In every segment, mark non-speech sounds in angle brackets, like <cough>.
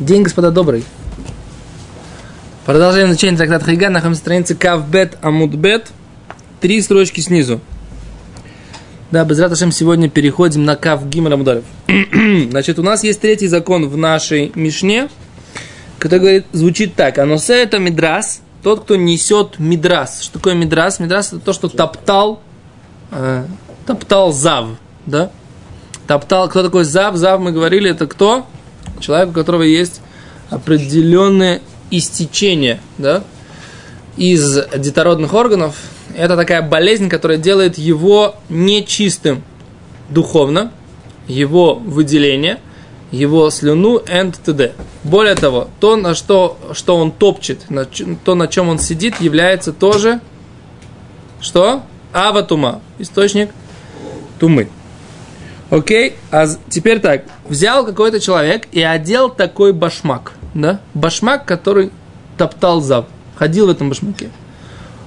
День, господа, добрый. Продолжаем изучение трактата Хайга. Находимся на странице Кавбет Амудбет. Три строчки снизу. Да, без раташем сегодня переходим на Кав Гимар Амударев. <clears throat> Значит, у нас есть третий закон в нашей Мишне, который говорит, звучит так. Аносе это мидрас, тот, кто несет мидрас. Что такое мидрас? Мидрас это то, что топтал, э, топтал зав, да? Топтал, кто такой зав? Зав, мы говорили, это кто? Человек, у которого есть определенное истечение да, из детородных органов. Это такая болезнь, которая делает его нечистым духовно, его выделение, его слюну and т.д. Более того, то, на что, что он топчет, на, то, на чем он сидит, является тоже что? Аватума, источник тумы. Окей, а теперь так. Взял какой-то человек и одел такой башмак, да? Башмак, который топтал зав, ходил в этом башмаке.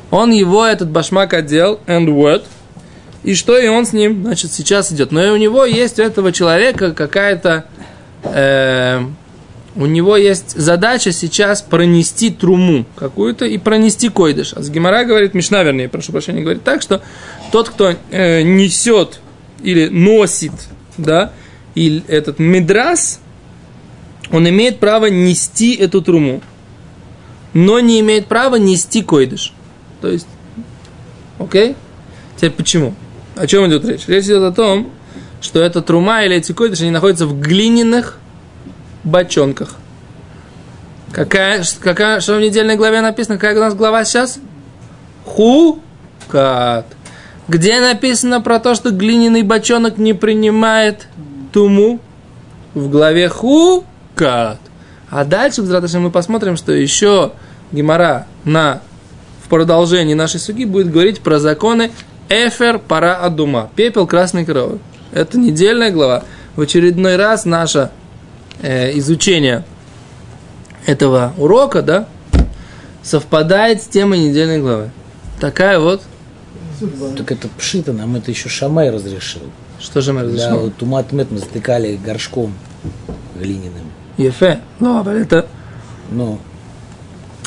Он его, этот башмак одел, and what? И что, и он с ним, значит, сейчас идет. Но и у него есть у этого человека какая-то... Э, у него есть задача сейчас пронести труму какую-то и пронести койдыш. А с Гимара говорит, Мишна, вернее, прошу прощения, говорит так, что тот, кто э, несет или носит, да, и этот медрас, он имеет право нести эту труму, но не имеет права нести койдыш. То есть, окей? Теперь почему? О чем идет речь? Речь идет о том, что эта трума или эти койдыш, они находятся в глиняных бочонках. Какая, какая, что в недельной главе написано? Какая у нас глава сейчас? Хукат. Где написано про то, что глиняный бочонок не принимает туму? В главе Хукат. А дальше, мы посмотрим, что еще Гимара на, в продолжении нашей суги будет говорить про законы Эфер пара адума. Пепел красной крови. Это недельная глава. В очередной раз наше э, изучение этого урока, да, совпадает с темой недельной главы. Такая вот так это пшито, нам это еще Шамай разрешил. Что же мы разрешил? Да, вот тумат мет мы затыкали горшком глиняным. Ефе. Ну, а это... Ну.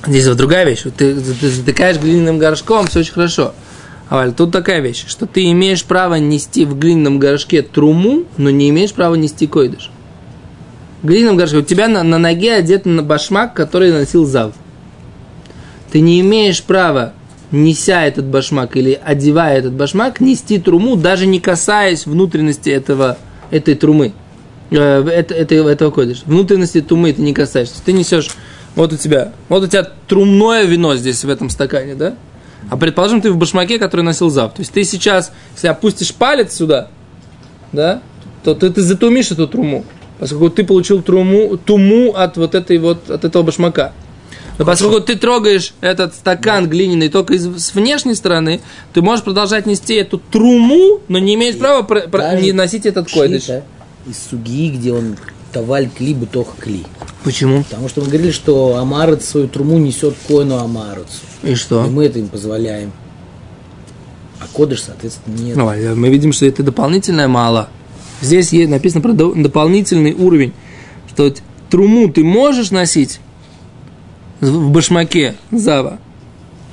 Здесь вот другая вещь. Ты, ты затыкаешь глиняным горшком, все очень хорошо. А тут такая вещь, что ты имеешь право нести в глиняном горшке труму, но не имеешь права нести койдыш. В глиняном горшке у тебя на, на ноге одет на башмак, который носил зав. Ты не имеешь права неся этот башмак или одевая этот башмак, нести труму, даже не касаясь внутренности этого, этой трумы, э, это, это, этого кодыша. Внутренности трумы ты не касаешься. Ты несешь, вот у тебя, вот у тебя трумное вино здесь в этом стакане, да? А предположим, ты в башмаке, который носил зав. То есть ты сейчас, если опустишь палец сюда, да, то ты, ты затумишь эту труму, поскольку ты получил труму, туму от вот этой вот, от этого башмака. Но поскольку ты трогаешь этот стакан глиняный только из, с внешней стороны, ты можешь продолжать нести эту труму, но не имеешь права про, про, не носить этот койдыш. Из суги, где он таваль кли бутох кли. Почему? Потому что мы говорили, что амарец свою труму несет коину амарецу. И что? И мы это им позволяем. А кодыш, соответственно, нет. Ну, а мы видим, что это дополнительное мало. Здесь написано про дополнительный уровень, что труму ты можешь носить, в башмаке Зава.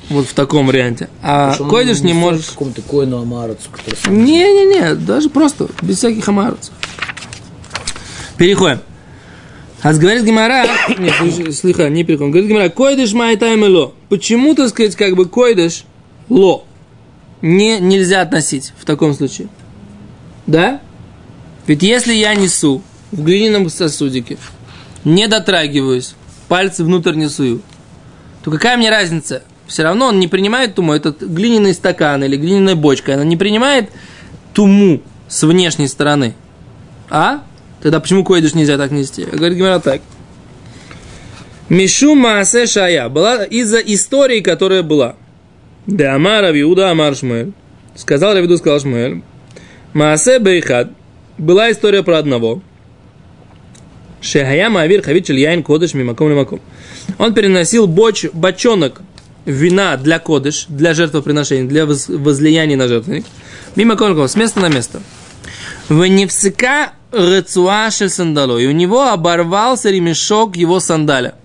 Вот в таком варианте. А койдыш не, не можешь... какому-то коину который... Не-не-не, даже просто, без всяких амарацев. Переходим. А говорит Гимара, <coughs> нет, слыха, не переходим. Говорит Гимара, койдыш майтайм ло. Почему, так сказать, как бы койдыш ло не, нельзя относить в таком случае? Да? Ведь если я несу в глиняном сосудике, не дотрагиваюсь, пальцы внутрь не сую, то какая мне разница? Все равно он не принимает туму, этот глиняный стакан или глиняная бочка, она не принимает туму с внешней стороны. А? Тогда почему койдыш нельзя так нести? Говорит Гимара так. Мишу Маасе Шая была из-за истории, которая была. Да Амар Равиуда Амар Шмуэль. Сказал Равиду, сказал Шмуэль. Маасе Бейхад. Была история про одного – Шехая Маавир Хавит Яин Кодыш Мимаком Лимаком. Он переносил боч, бочонок вина для кодыш, для жертвоприношения, для возлияния на жертвенник. Мимо с места на место. В невсыка рецуаши сандало. И у него оборвался ремешок его сандаля.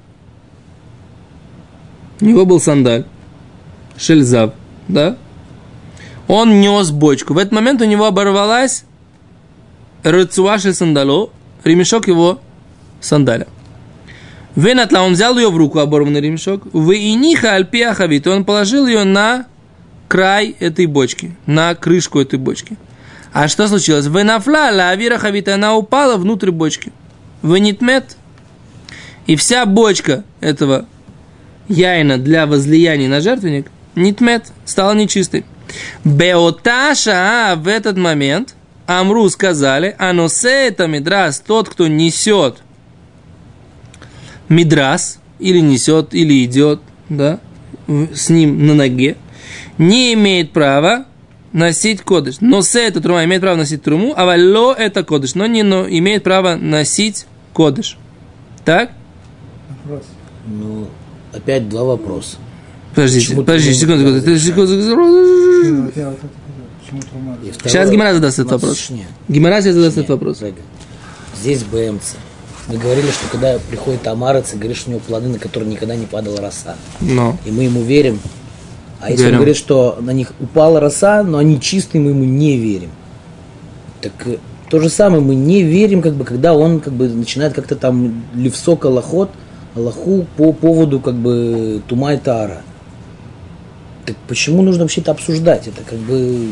У него был сандаль. Шельзав, да? Он нес бочку. В этот момент у него оборвалась рецуаши сандало, ремешок его сандаля. Венатла, он взял ее в руку, оборванный ремешок. В иниха альпиахавит, он положил ее на край этой бочки, на крышку этой бочки. А что случилось? Венафла лавира хавита, она упала внутрь бочки. Венитмет. И вся бочка этого яйна для возлияния на жертвенник, нитмет, стала нечистой. Беоташа в этот момент Амру сказали, аносе это мидрас, тот, кто несет мидрас, или несет, или идет, да, с ним на ноге, не имеет права носить кодыш. Но се это трума имеет право носить труму, а валло это кодыш, но не но имеет право носить кодыш. Так? Вопрос. Ну, опять два вопроса. Подождите, Почему подождите, секунду, секунду, секунду. Сейчас Гимара задаст этот вопрос. Гимара сейчас задаст этот вопрос. Здесь БМЦ. Мы говорили, что когда приходит Амарец и говорит, что у него плоды, на которые никогда не падала роса. Но. И мы ему верим. А если Верим. он говорит, что на них упала роса, но они чистые, мы ему не верим. Так э, то же самое, мы не верим, как бы, когда он как бы начинает как-то там левсок аллахот, аллаху по поводу как бы тума и таара. Так почему нужно вообще это обсуждать? Это как бы...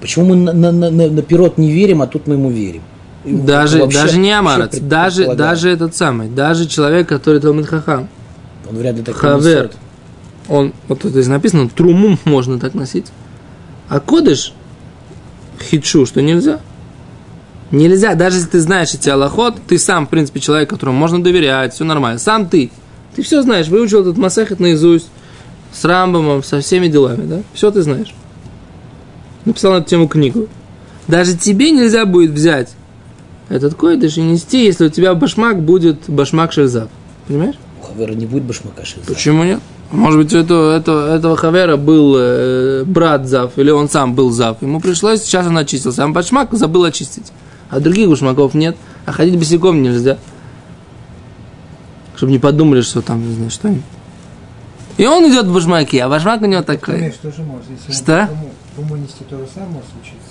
Почему мы на, на, на- на пирот не верим, а тут мы ему верим? Даже, вообще- даже не Амарец, даже, даже этот самый, даже человек, который Талмит Хахам, Он вряд ли так Хавер, он, вот тут здесь написано, труму можно так носить, а кодыш, хитшу, что нельзя. Нельзя, даже если ты знаешь эти аллахот, ты сам, в принципе, человек, которому можно доверять, все нормально. Сам ты, ты все знаешь, выучил этот масахет наизусть, с Рамбомом, со всеми делами, да? Все ты знаешь. Написал на эту тему книгу. Даже тебе нельзя будет взять этот койдыш и нести, если у тебя башмак будет башмак шельзав. Понимаешь? У Хавера не будет башмака шельза. Почему нет? Может быть, у этого, этого, этого Хавера был э, брат Зав, или он сам был Зав. Ему пришлось, сейчас он очистился. А башмак забыл очистить. А других башмаков нет. А ходить босиком нельзя. Чтобы не подумали, что там, не знаю, что И он идет в башмаке, а башмак у него такой. Конечно, тоже может. Если Что? труму- Труму нести то же самое может случиться.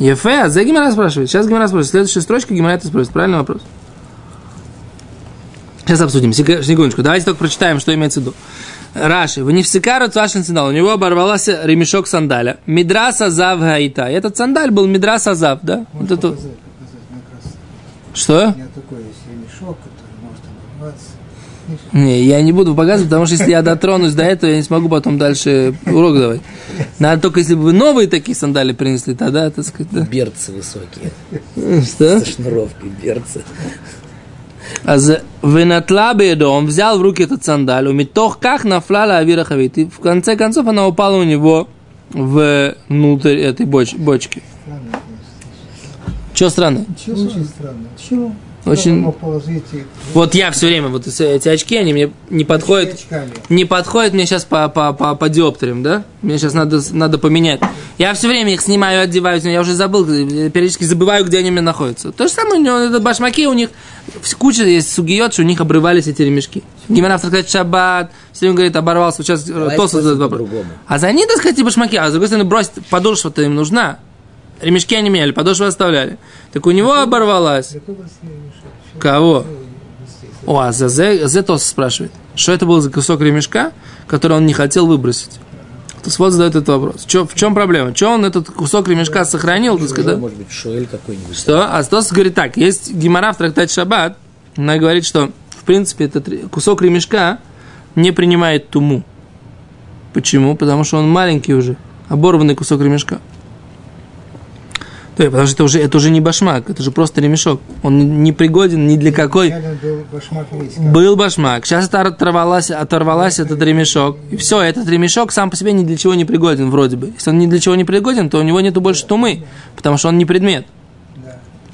Ефе, а за Гимара спрашивает. Сейчас Гимара спрашивает. Следующая строчка Гимара это спросит. Правильный вопрос. Сейчас обсудим. Сек- Секундочку. Давайте только прочитаем, что имеется в виду. Раши. В Невсикару Цашин сандал. У него оборвался ремешок сандаля. Мидраса зав гаита. Этот сандаль был Мидраса зав, да? Вот это... показать, показать. Что? У меня такой есть ремешок, который может оборваться. Видишь? Не, я не буду показывать, потому что если я дотронусь до этого, я не смогу потом дальше урок давать. Надо только, если бы вы новые такие сандали принесли, тогда, так сказать, да. Берцы высокие. Что? Со шнуровкой берцы. А за венатла бедо, он взял в руки этот сандаль, у митох как нафлала авира хавит. И в конце концов она упала у него внутрь этой боч- бочки. Странно. Что странно? Очень странно. Чего? Очень- Вот я все время, вот эти очки, они мне не подходят. очками. Не подходит мне сейчас по, по, по, по диоптерам, да? Мне сейчас надо, надо поменять. Я все время их снимаю, одеваю, я уже забыл, периодически забываю, где они у меня находятся. То же самое, у него это башмаки, у них куча есть сугиот, что у них обрывались эти ремешки. Гимара сказать шаббат, все время говорит, оборвался, сейчас Давай то спросим задает вопрос. А за они, так сказать, эти башмаки, а с другой стороны, бросить подошва-то им нужна. Ремешки они меняли, подошву оставляли. Так у него оборвалась. Кого? О, а за Зе, Зе Тос спрашивает, что это был за кусок ремешка, который он не хотел выбросить. То вот задает этот вопрос. Чё, в чем проблема? Че он этот кусок ремешка сохранил? так сказать, да? Может быть, Шуэль какой-нибудь. Что? А Тос говорит так, есть гемора в трактате Шаббат, она говорит, что, в принципе, этот кусок ремешка не принимает туму. Почему? Потому что он маленький уже, оборванный кусок ремешка. То потому что это уже, это уже не башмак, это же просто ремешок. Он не пригоден ни для какой... Был башмак Был башмак. Сейчас это оторвалась, оторвалась этот ремешок. И все, этот ремешок сам по себе ни для чего не пригоден, вроде бы. Если он ни для чего не пригоден, то у него нету больше тумы, потому что он не предмет.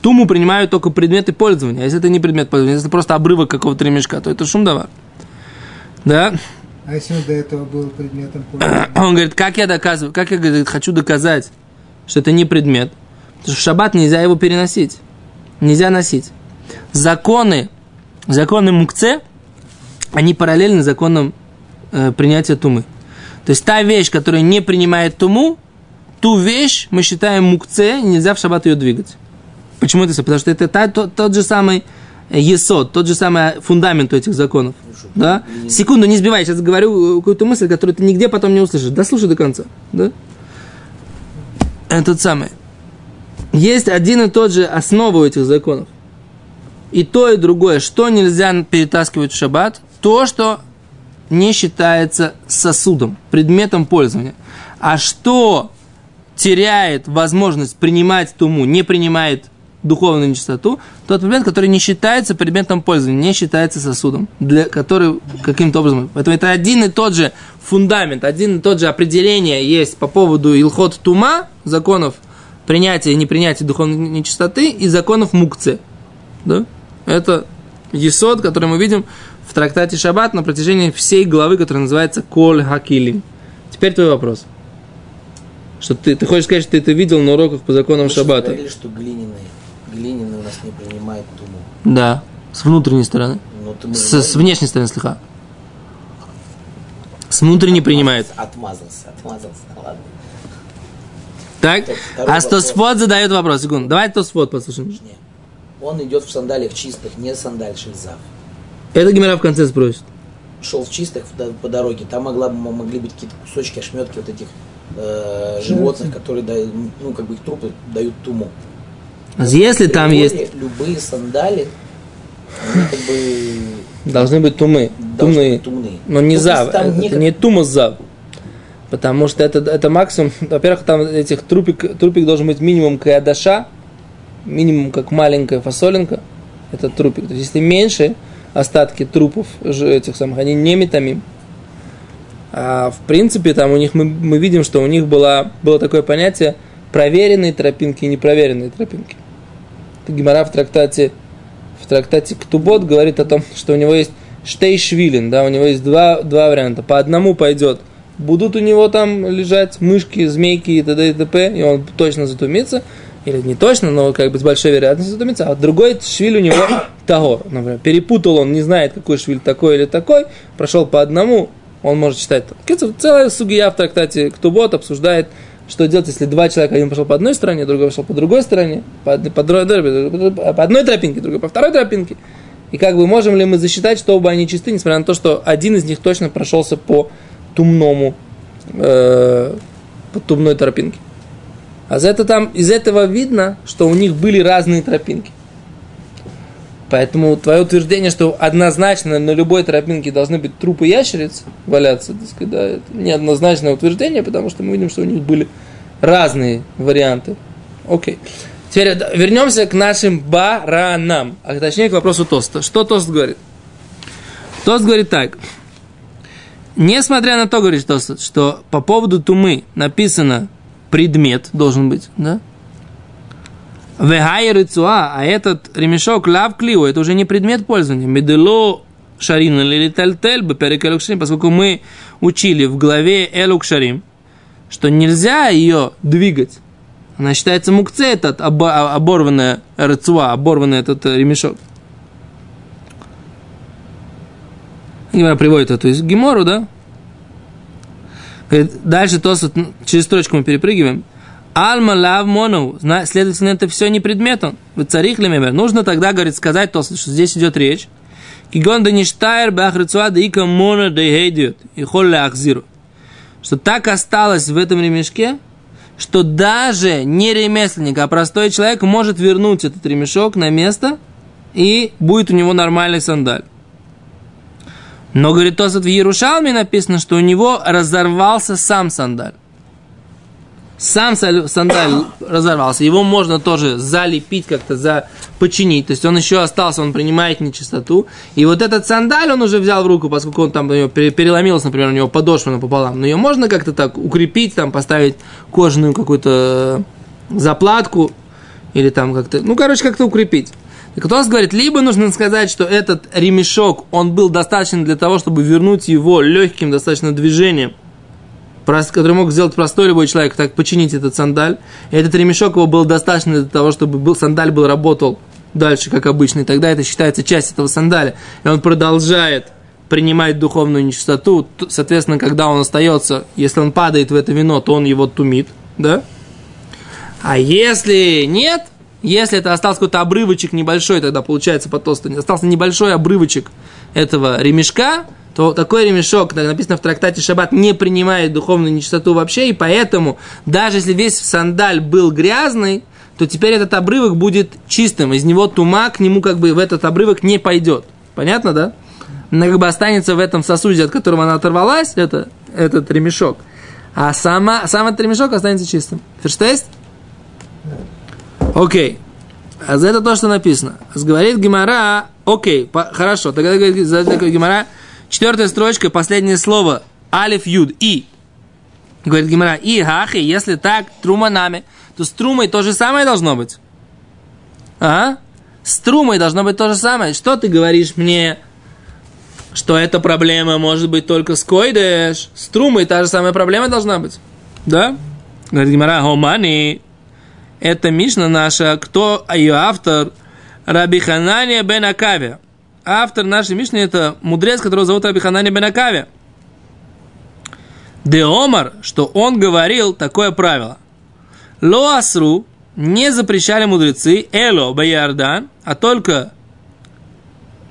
Туму принимают только предметы пользования. А если это не предмет пользования, если это просто обрывок какого-то ремешка, то это шумдава. Да? А если он до этого был предметом <coughs> пользования? Он говорит, как я доказываю, как я говорит, хочу доказать, что это не предмет. Потому что в шаббат нельзя его переносить. Нельзя носить. Законы, законы мукце, они параллельны законам э, принятия тумы. То есть та вещь, которая не принимает туму, ту вещь мы считаем мукце, нельзя в шаббат ее двигать. Почему это? Потому что это та, тот, тот же самый есот, тот же самый фундамент у этих законов. Да? Секунду, не сбивай, сейчас говорю какую-то мысль, которую ты нигде потом не услышишь. Дослушай до конца. Да? Этот самый. Есть один и тот же основа у этих законов. И то, и другое. Что нельзя перетаскивать в шаббат? То, что не считается сосудом, предметом пользования. А что теряет возможность принимать туму, не принимает духовную нечистоту, тот предмет, который не считается предметом пользования, не считается сосудом, для который каким-то образом. Поэтому это один и тот же фундамент, один и тот же определение есть по поводу илхот тума, законов принятия и непринятия духовной нечистоты, и законов мукцы. Да? Это есод, который мы видим в трактате Шаббат на протяжении всей главы, которая называется Коль Хакилим. Теперь твой вопрос. Что ты, ты хочешь сказать, что ты это видел на уроках по законам Мы Шаббата? говорили, что глиняные, глиняные у нас не принимают туму. Да. С внутренней стороны. Мы С, с внешней стороны слегка. С внутренней принимает. Отмазался, отмазался, ладно. Так? А вопрос. Тосфот задает вопрос. Секунду. Давай Тосфот послушаем. Не. Он идет в сандалиях чистых, не сандальших зав. Это Гимера в конце спросит. Шел в чистых по дороге, там могла, бы- могли быть какие-то кусочки, ошметки вот этих э, животных, которые дают, ну, как бы их трупы дают туму. Если там есть... Любые сандали, они как бы Должны быть тумы. должны Тумные. быть тумные. Но не Ну, зав. Это некак- не тумус зав. Потому что это, это максимум... Во-первых, там этих трупик, трупик должен быть минимум каядаша, минимум как маленькая фасолинка. Это трупик. То есть если меньше остатки трупов этих самых, они не метамим. А в принципе, там у них мы, мы видим, что у них было, было такое понятие проверенные тропинки и непроверенные тропинки. Гимара в трактате, в трактате Ктубот говорит о том, что у него есть штейшвилин, да, у него есть два, два варианта. По одному пойдет, будут у него там лежать мышки, змейки и т.д. и т.п., и он точно затумится, или не точно, но как бы с большой вероятностью затумится, а другой швиль у него <coughs> того, например, перепутал он, не знает, какой швиль такой или такой, прошел по одному, он может считать. Целая сугия в трактате Ктубот обсуждает, что делать, если два человека, один пошел по одной стороне, другой пошел по другой стороне, по, по, по одной тропинке, другой по второй тропинке. И как бы можем ли мы засчитать, что оба они чисты, несмотря на то, что один из них точно прошелся по тумному, э, по тумной тропинке. А за это там, из этого видно, что у них были разные тропинки. Поэтому твое утверждение, что однозначно на любой тропинке должны быть трупы ящериц валяться, так сказать, да, это неоднозначное утверждение, потому что мы видим, что у них были разные варианты. Окей. Теперь вернемся к нашим баранам, а точнее к вопросу Тоста. Что Тост говорит? Тост говорит так. Несмотря на то, говорит Тост, что по поводу тумы написано предмет должен быть, да? Вегай рыцуа, а этот ремешок лав клиу, это уже не предмет пользования. Медело шарим или тальтель бы перекелукшарим, поскольку мы учили в главе элукшарим, что нельзя ее двигать. Она считается мукце, этот обо- оборванная рыцуа, оборванный этот ремешок. Гимара приводит эту из Гимору, да? Говорит, дальше то, через строчку мы перепрыгиваем. Алма лав. Зна- Следовательно, это все не предмет он. Царих ли мемер? Нужно тогда, говорит, сказать то, что здесь идет речь. Кигон да ништайр бахрицуа да ика мона да хейдиот. И холля ахзиру. Что так осталось в этом ремешке, что даже не ремесленник, а простой человек может вернуть этот ремешок на место, и будет у него нормальный сандаль. Но, говорит, Тосат в Ярушалме написано, что у него разорвался сам сандаль. Сам сандаль разорвался. Его можно тоже залепить как-то, за, починить. То есть он еще остался, он принимает нечистоту. И вот этот сандаль он уже взял в руку, поскольку он там у него пере- переломился, например, у него подошва напополам. Но ее можно как-то так укрепить, там поставить кожаную какую-то заплатку или там как-то, ну, короче, как-то укрепить. И Кто-то говорит, либо нужно сказать, что этот ремешок, он был достаточно для того, чтобы вернуть его легким достаточно движением который мог сделать простой любой человек, так починить этот сандаль. И этот ремешок его был достаточно для того, чтобы был, сандаль был работал дальше, как обычно. И тогда это считается часть этого сандаля. И он продолжает принимать духовную нечистоту. Соответственно, когда он остается, если он падает в это вино, то он его тумит, да? А если нет, если это остался какой-то обрывочек небольшой, тогда получается по толстой, остался небольшой обрывочек этого ремешка, то такой ремешок, так написано в трактате Шаббат, не принимает духовную нечистоту вообще, и поэтому, даже если весь сандаль был грязный, то теперь этот обрывок будет чистым, из него тума к нему как бы в этот обрывок не пойдет. Понятно, да? Она как бы останется в этом сосуде, от которого она оторвалась, это, этот ремешок, а сама, сам этот ремешок останется чистым. Ферштест? Окей. А за это то, что написано. Говорит Гимара, окей, по- хорошо. Тогда говорит за это Гимара, четвертая строчка, последнее слово, алиф, юд, и. Говорит Гимара, и хахи, если так, трума нами, то с трумой то же самое должно быть. А? С трумой должно быть то же самое. Что ты говоришь мне, что эта проблема может быть только с койдеш? С трумой та же самая проблема должна быть. Да? Говорит Гимара, хомани, это Мишна наша, кто ее автор? Раби Ханания бен Акавия. Автор нашей Мишны это мудрец, которого зовут Раби Ханания бен Акавия. Де Омар, что он говорил такое правило. Ло асру не запрещали мудрецы эло Иордан, а только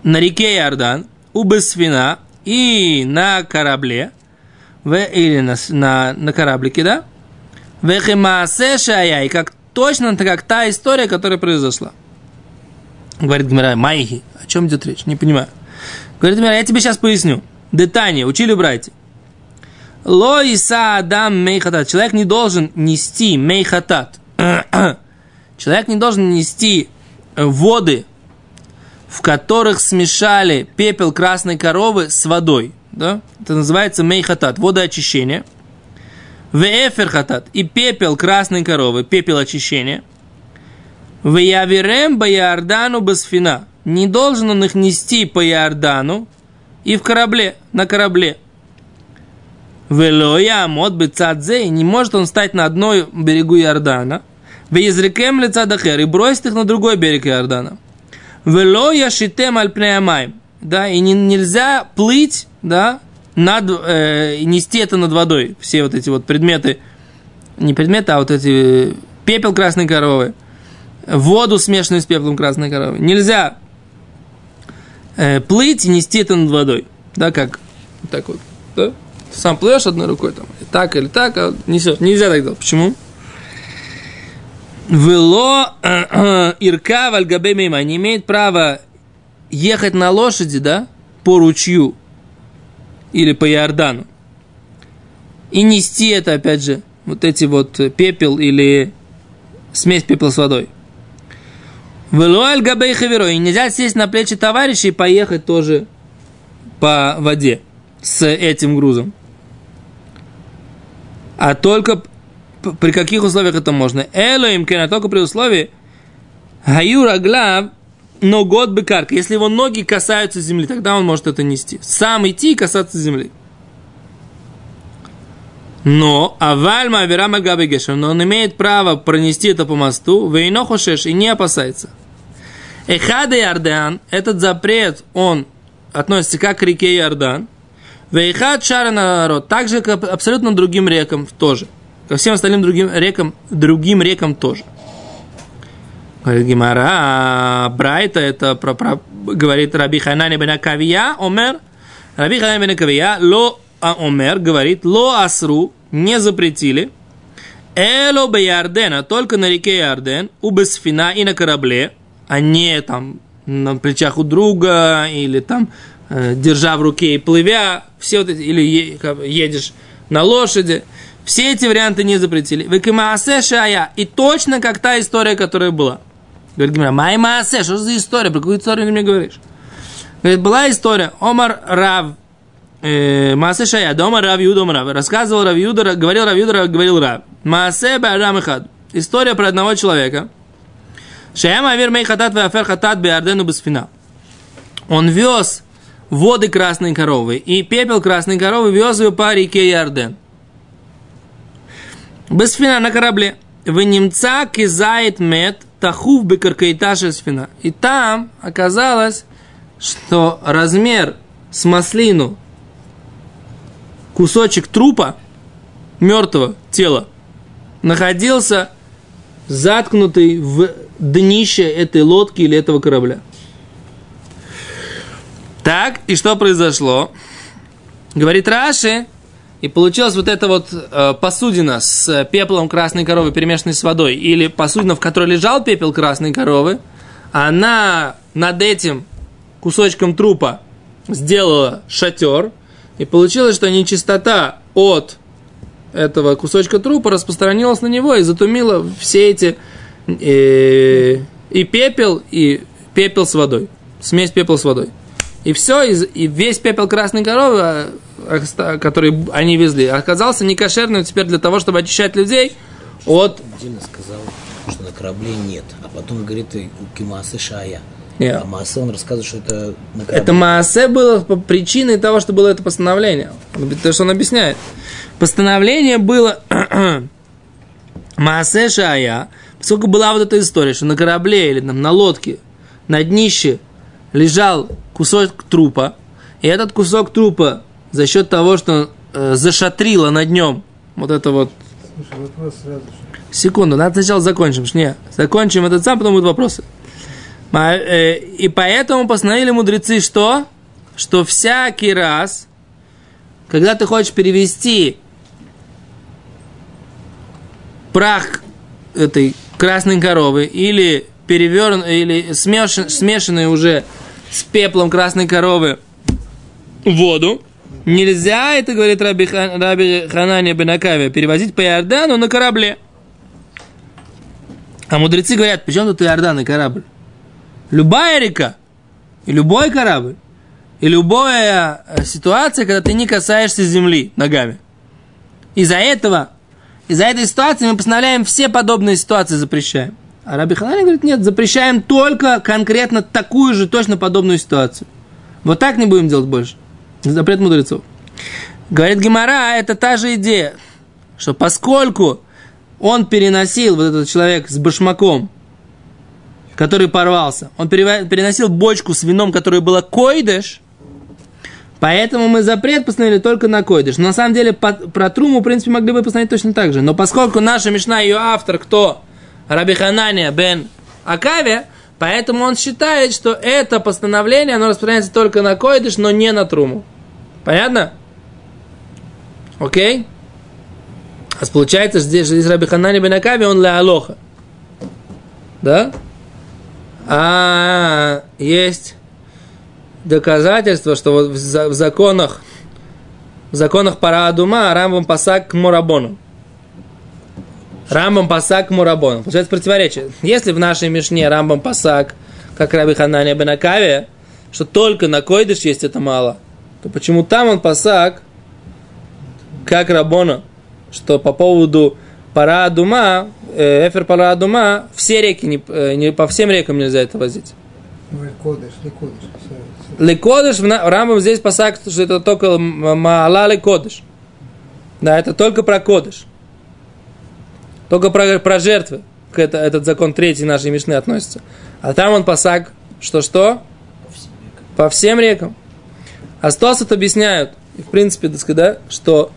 на реке Иордан, у Бесфина и на корабле, в, или на, на, на кораблике, да? Вехемаасе шая, и как точно как та история, которая произошла. Говорит Гмира, Майхи, о чем идет речь? Не понимаю. Говорит Гмира, я тебе сейчас поясню. Детание, учили братья. Ло иса адам мейхатат. Человек не должен нести мейхатат. <clears throat> Человек не должен нести воды, в которых смешали пепел красной коровы с водой. Да? Это называется мейхатат, водоочищение. Веэфер хатат и пепел красной коровы, пепел очищения. Веявирем ба Иордану басфина. Не должен он их нести по Иордану и в корабле, на корабле. Велоя мод бы цадзе, и не может он стать на одной берегу Иордана. Веизрекем лица дахер, и бросить их на другой берег Иордана. Велоя шитем альпнеямай. Да, и не, нельзя плыть, да, над, э, нести это над водой. Все вот эти вот предметы, не предметы, а вот эти э, пепел красной коровы, воду, смешанную с пеплом красной коровы. Нельзя э, плыть и нести это над водой. Да, как вот так вот. Да? Сам плывешь одной рукой, там, и так или так, а несешь. Нельзя так делать. Почему? Вело ирка вальгабе мимо не имеет права ехать на лошади, да, по ручью или по Иордану и нести это, опять же, вот эти вот э, пепел или смесь пепла с водой. Велуаль габей хаверо. И нельзя сесть на плечи товарища и поехать тоже по воде с этим грузом. А только при каких условиях это можно? Элоим кена, только при условии Гаюра глав, но год бы карка. Если его ноги касаются земли, тогда он может это нести. Сам идти и касаться земли. Но авальма авирама габегешем, но он имеет право пронести это по мосту, вейно хошеш, и не опасается. Эхада Иордан, этот запрет, он относится как к реке Иордан, Вейхад шара народ, также к абсолютно другим рекам тоже. Ко всем остальным другим рекам, другим рекам тоже. Говорит Гимара, Брайта, это про, про, говорит Раби Ханани бен Акавия, Омер, Раби Ханани бен Акавия, ло а Омер, говорит, ло асру, не запретили, эло бе Ярдена, только на реке Ярден, у Бесфина и на корабле, а не там на плечах у друга, или там э, держа в руке и плывя, все вот эти, или едешь на лошади, все эти варианты не запретили. Векимаасе шая, и точно как та история, которая была. Говорит Гимара, май маасе, что за история, про какую историю ты мне говоришь? Говорит, была история, Омар Рав, э, Маасе Шая, да Омар Рав Юда, Омар Рав, рассказывал Рав Юда, говорил Рав Юда, говорил Рав, Маасе Баарам Ихад, история про одного человека, Шаяма Авир Мей Хатат Веафер Хатат Беардену Бесфина. Он вез воды красной коровы, и пепел красной коровы вез ее по реке Ярден. Бесфина на корабле. В немца кизает мед тахув бекаркаиташа сфина. И там оказалось, что размер с маслину кусочек трупа мертвого тела находился заткнутый в днище этой лодки или этого корабля. Так, и что произошло? Говорит Раши, и получилась вот эта вот э, посудина с пеплом красной коровы, перемешанной с водой, или посудина, в которой лежал пепел красной коровы, она над этим кусочком трупа сделала шатер, и получилось, что нечистота от этого кусочка трупа распространилась на него и затумила все эти э, и пепел, и пепел с водой. Смесь пепел с водой. И все, и весь пепел красной коровы, а, который они везли, оказался некошерным теперь для того, чтобы очищать людей от... Отдельно сказал, что на корабле нет, а потом говорит у Кимасы Шая. Yeah. А Маасе он рассказывает, что это на корабле. Это Маасе было по причиной того, что было это постановление. То, что он объясняет. Постановление было <clears throat> Маасе Шая, поскольку была вот эта история, что на корабле или там, на лодке, на днище лежал кусок трупа, и этот кусок трупа за счет того, что э, зашатрило над нем вот это вот... Слушай, вопрос сразу же. Секунду, надо сначала закончим. Не, закончим этот сам, потом будут вопросы. Э, и поэтому постановили мудрецы, что? Что всякий раз, когда ты хочешь перевести прах этой красной коровы или переверн, или смеш, смешанный уже с пеплом красной коровы воду, нельзя, это говорит Раби, Хан, Раби Ханания Бенакавия, перевозить по Иордану на корабле. А мудрецы говорят, почему тут Иордан и корабль? Любая река, и любой корабль, и любая э, ситуация, когда ты не касаешься земли ногами. Из-за этого, из-за этой ситуации мы постановляем все подобные ситуации запрещаем. А Раби Ханани говорит, нет, запрещаем только конкретно такую же точно подобную ситуацию. Вот так не будем делать больше. Запрет мудрецов. Говорит Гемара, это та же идея, что поскольку он переносил, вот этот человек с башмаком, который порвался, он переносил бочку с вином, которая была койдыш, поэтому мы запрет постановили только на койдыш. Но на самом деле про труму, в принципе, могли бы постановить точно так же. Но поскольку наша мешна, ее автор, кто? Раби Ханания бен Акаве, поэтому он считает, что это постановление, оно распространяется только на койдыш, но не на труму. Понятно? Окей? А получается, здесь, здесь Раби Ханани бен Акаве, он ля алоха. Да? А есть доказательство, что вот в законах, в законах Параадума Рамбам Пасак к Мурабону. Рамбам Пасак к Мурабону. Получается противоречие. Если в нашей Мишне Рамбам Пасак, как Раби Ханания Бенакаве, что только на Койдыш есть это мало, то почему там он Пасак, как Рабона, что по поводу пара дума, э, эфер пара дума, все реки, не, э, не по всем рекам нельзя это возить. Лекодыш, лекодыш. Лекодыш, в Рамбам здесь посак, что это только маала лекодыш. Да, это только про кодыш. Только про, про жертвы. К это, этот закон третий нашей Мишны относится. А там он посак, что-что? По всем рекам. А Стосот объясняют, в принципе, так сказать, да, что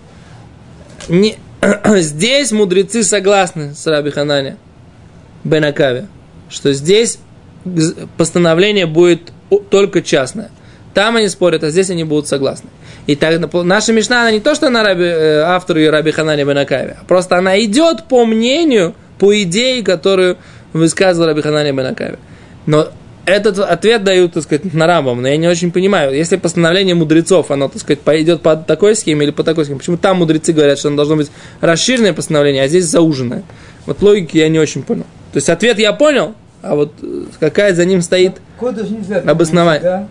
не, <clears throat> здесь мудрецы согласны с Раби Ханане Бенакаве, что здесь постановление будет только частное. Там они спорят, а здесь они будут согласны. И так, наша Мишна, она не то, что она раби, э, автору и Раби Ханане Бенакаве, а просто она идет по мнению, по идее, которую высказывал Раби Ханане Бенакаве. Но этот ответ дают, так сказать, на Рамбам, но я не очень понимаю. Если постановление мудрецов, оно, так сказать, пойдет по такой схеме или по такой схеме, почему там мудрецы говорят, что оно должно быть расширенное постановление, а здесь зауженное? Вот логики я не очень понял. То есть ответ я понял, а вот э, какая за ним стоит обоснование.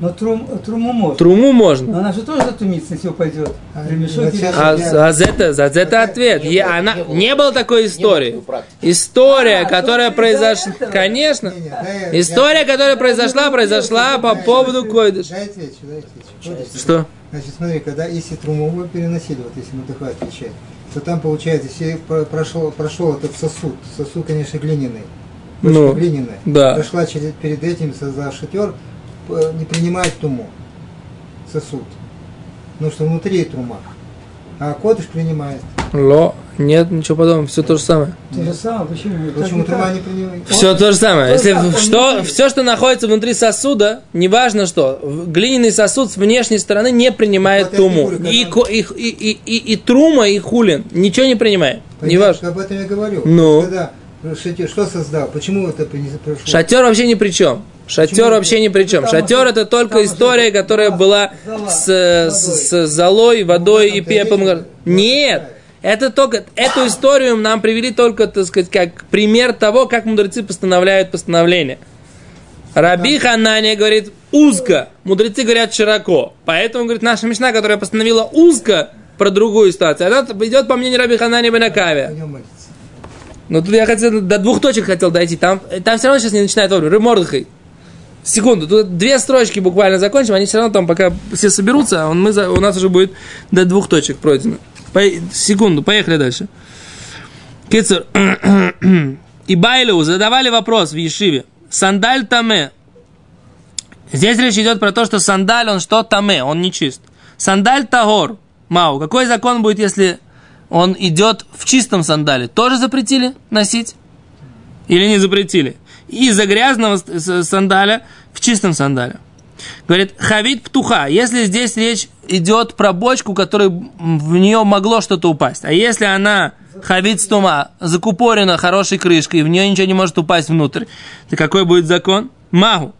Да? Но трум, труму можно. Труму можно. Но она же тоже затумится, если упадет. А, Ремешок А, а за это, за это ответ. не было- она, не было. не было такой истории. практики. История, А, которая только из-за произошла... Конечно. Не, не, дай я- История, которая произошла, я- произошла по поводу койдыш. Ходишь? Что? Значит, смотри, когда если труму вы переносили, вот если Мудыха отвечает, то там получается, если про- прошел, прошел этот сосуд, сосуд, конечно, глиняный, Ну, глиняная, да. прошла через, перед этим за шатер, не принимает туму, сосуд, потому что внутри трума, а кодыш принимает. Ло, нет, ничего подобного, все то же самое. То же самое, почему? Почему трума не принимает? Все то же самое. Если что, внутри. все, что находится внутри сосуда, неважно что, глиняный сосуд с внешней стороны не принимает туму. И, и, и, и, и- и трума, и хулин. Ничего не принимает. Понимаешь, Неважно. Об этом я говорю. Ну. Когда что создал? Почему это не прошло? Шатер вообще ни при чем. Шатер вообще ни при чем. Шатер это только история, которая была с, с, с золой, водой и Ну, пеплом. Нет. Это только, эту историю нам привели только, так сказать, как пример того, как мудрецы постановляют постановление. Раби Ханания говорит узко, мудрецы говорят широко. Поэтому, говорит, наша мечта, которая постановила узко про другую ситуацию, она идет по мнению Раби Ханания Бенакавия. Но тут я хотел, до двух точек хотел дойти. Там, там все равно сейчас не начинает вовремя. Рымордыхай. Секунду. Тут две строчки буквально закончим. Они все равно там, пока все соберутся, он, мы, у нас уже будет до двух точек пройдено. По- секунду, поехали дальше. Кицер. И Байлю задавали вопрос в Ешиве. Сандаль таме. Здесь речь идет про то, что сандаль, он что таме, он нечист. Сандаль тагор. Мау. Какой закон будет, если он идет в чистом сандале? Тоже запретили носить? Или не запретили? Из-за грязного сандаля в чистом сандале. Говорит, хавит птуха. Если здесь речь идет про бочку, которой в нее могло что-то упасть. А если она хавит стума, закупорена хорошей крышкой, и в нее ничего не может упасть внутрь, то какой будет закон? Магу.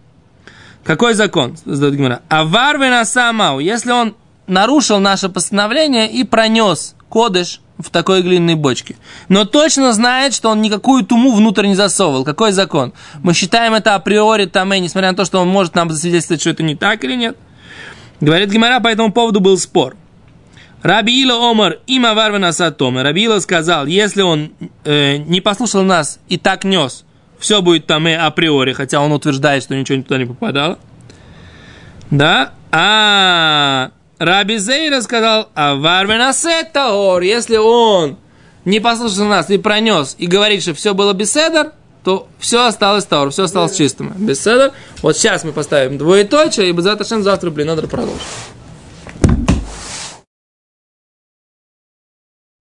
Какой закон? Задает Гимара. А варвина самау, если он нарушил наше постановление и пронес кодыш в такой глиняной бочке. Но точно знает, что он никакую туму внутрь не засовывал. Какой закон? Мы считаем это априори таме, несмотря на то, что он может нам засвидетельствовать, что это не так или нет. Говорит Гимара, по этому поводу был спор. Раби Ила Омар има варвана сатоме. Раби сказал, если он э, не послушал нас и так нес, все будет таме априори, хотя он утверждает, что ничего туда не попадало. Да? А Раби Зейра сказал, а варвена сетаор, если он не послушал нас и пронес, и говорит, что все было беседер, то все осталось таор, все осталось чистым. Беседер. Вот сейчас мы поставим двоеточие, и завтра завтра, блин, надо продолжить.